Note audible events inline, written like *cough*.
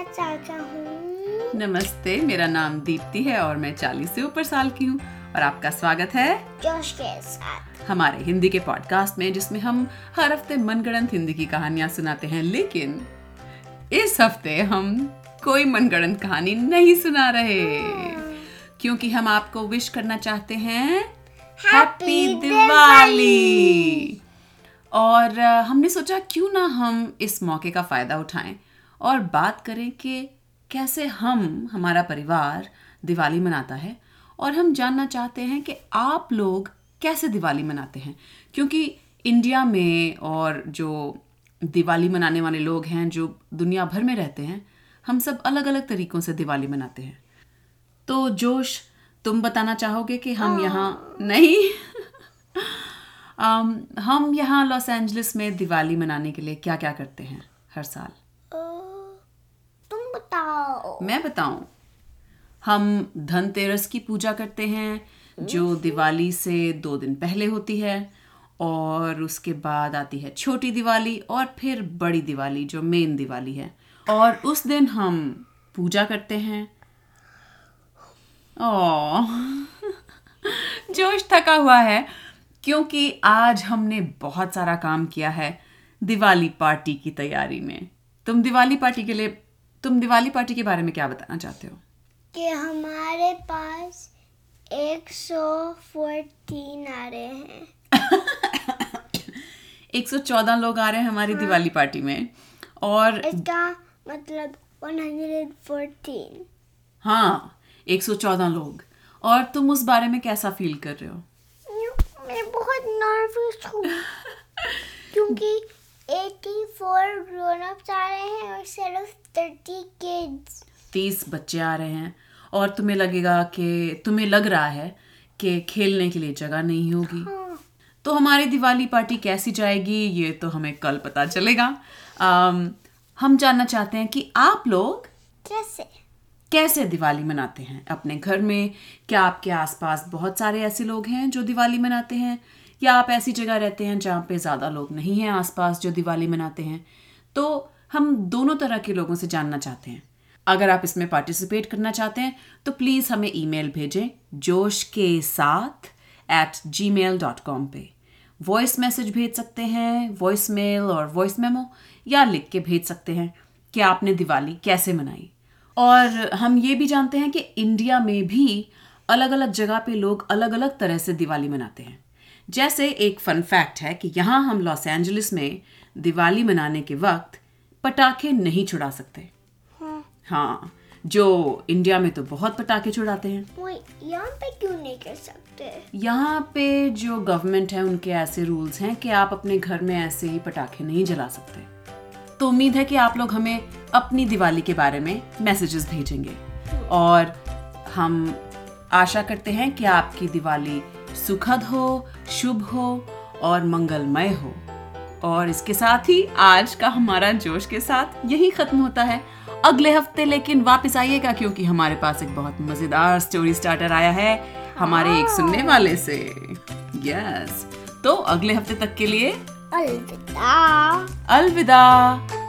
मैं चाचा हूँ। नमस्ते मेरा नाम दीप्ति है और मैं 40 से ऊपर साल की हूँ और आपका स्वागत है जोश के साथ। हमारे हिंदी के पॉडकास्ट में जिसमें हम हर हफ़्ते मनगढ़ंत हिंदी की कहानियाँ सुनाते हैं। लेकिन इस हफ़्ते हम कोई मनगढ़ंत कहानी नहीं सुना रहे क्योंकि हम आपको विश करना चाहते हैं हैप्पी दिवाली और हमने सोचा क्यों ना हम इस मौके का फ़ायदा उठाएँ। और बात करें कि कैसे हम हमारा परिवार दिवाली मनाता है और हम जानना चाहते हैं कि आप लोग कैसे दिवाली मनाते हैं। क्योंकि इंडिया में और जो दिवाली मनाने वाले लोग हैं जो दुनिया भर में रहते हैं हम सब अलग अलग तरीकों से दिवाली मनाते हैं। तो जोश तुम बताना चाहोगे कि हम यहाँ नहीं? *laughs* अम, हम यहाँ लॉस एंजलिस में दिवाली मनाने के लिए क्या क्या करते हैं हर साल? बताओ। मैं बताऊँ हम धनतेरस की पूजा करते हैं जो दिवाली से दो दिन पहले होती है और उसके बाद आती है छोटी दिवाली और फिर बड़ी दिवाली जो मेन दिवाली है। और उस दिन हम पूजा करते हैं। ओ *laughs* जोश थका हुआ है क्योंकि आज हमने बहुत सारा काम किया है दिवाली पार्टी की तैयारी में। तुम दिवाली पार्टी के लिए तुम दिवाली पार्टी के बारे में क्या बताना चाहते हो? कि हमारे पास 114 आ रहे हैं। *laughs* 114 लोग आ रहे हैं हमारी हाँ। दिवाली पार्टी में और इसका मतलब 114 हाँ 114 लोग। और तुम उस बारे में कैसा फील कर रहे हो? मैं बहुत नर्वस हूँ। *laughs* क्योंकि 84 ग्रोन अप्स आ रहे हैं और सिर्फ़ 30 किड्स तीस बच्चे आ रहे हैं और तुम्हें लगेगा कि तुम्हें लग रहा है कि खेलने के लिए जगह नहीं होगी। हाँ। तो हमारी दिवाली पार्टी कैसी जाएगी ये तो हमें कल पता चलेगा। अम, हम जानना चाहते हैं कि आप लोग कैसे? कैसे दिवाली मनाते हैं? अपने घर में क्या आपके आसपास बहुत सारे ऐसे लोग हैं जो दिवाली मनाते हैं? या आप ऐसी जगह रहते हैं जहाँ पे ज़्यादा लोग नहीं हैं, आसपास जो दिवाली मनाते हैं? तो हम दोनों तरह के लोगों से जानना चाहते हैं। अगर आप इसमें पार्टिसिपेट करना चाहते हैं तो प्लीज़ हमें ईमेल भेजें जोश के साथ at Gmail dot com पे। वॉइस मैसेज भेज सकते हैं वॉइस मेल और वॉइस मेमो या लिख के भेज सकते हैं कि आपने दिवाली कैसे मनाई। और हम ये भी जानते हैं कि इंडिया में भी अलग अलग जगह पे लोग अलग अलग तरह से दिवाली मनाते हैं। जैसे एक फन फैक्ट है कि यहाँ हम लॉस एंजलिस में दिवाली मनाने के वक्त पटाखे नहीं छुड़ा सकते। हाँ। जो इंडिया में तो बहुत पटाखे छुड़ाते हैं। यहाँ पे क्यों नहीं कर सकते? यहाँ पे जो गवर्नमेंट है उनके ऐसे रूल्स हैं कि आप अपने घर में ऐसे ही पटाखे नहीं जला सकते। तो उम्मीद है कि आप लोग हमें अपनी दिवाली के बारे में मैसेजेस भेजेंगे। और हम आशा करते हैं कि आपकी दिवाली सुखद हो शुभ हो और मंगलमय हो। और इसके साथ ही आज का हमारा जोश के साथ यही खत्म होता है। अगले हफ़्ते लेकिन वापस आइएगा क्योंकि हमारे पास एक बहुत मज़ेदार स्टोरी स्टार्टर आया है हमारे एक सुनने वाले से। यस तो अगले हफ़्ते तक के लिए अलविदा। अलविदा।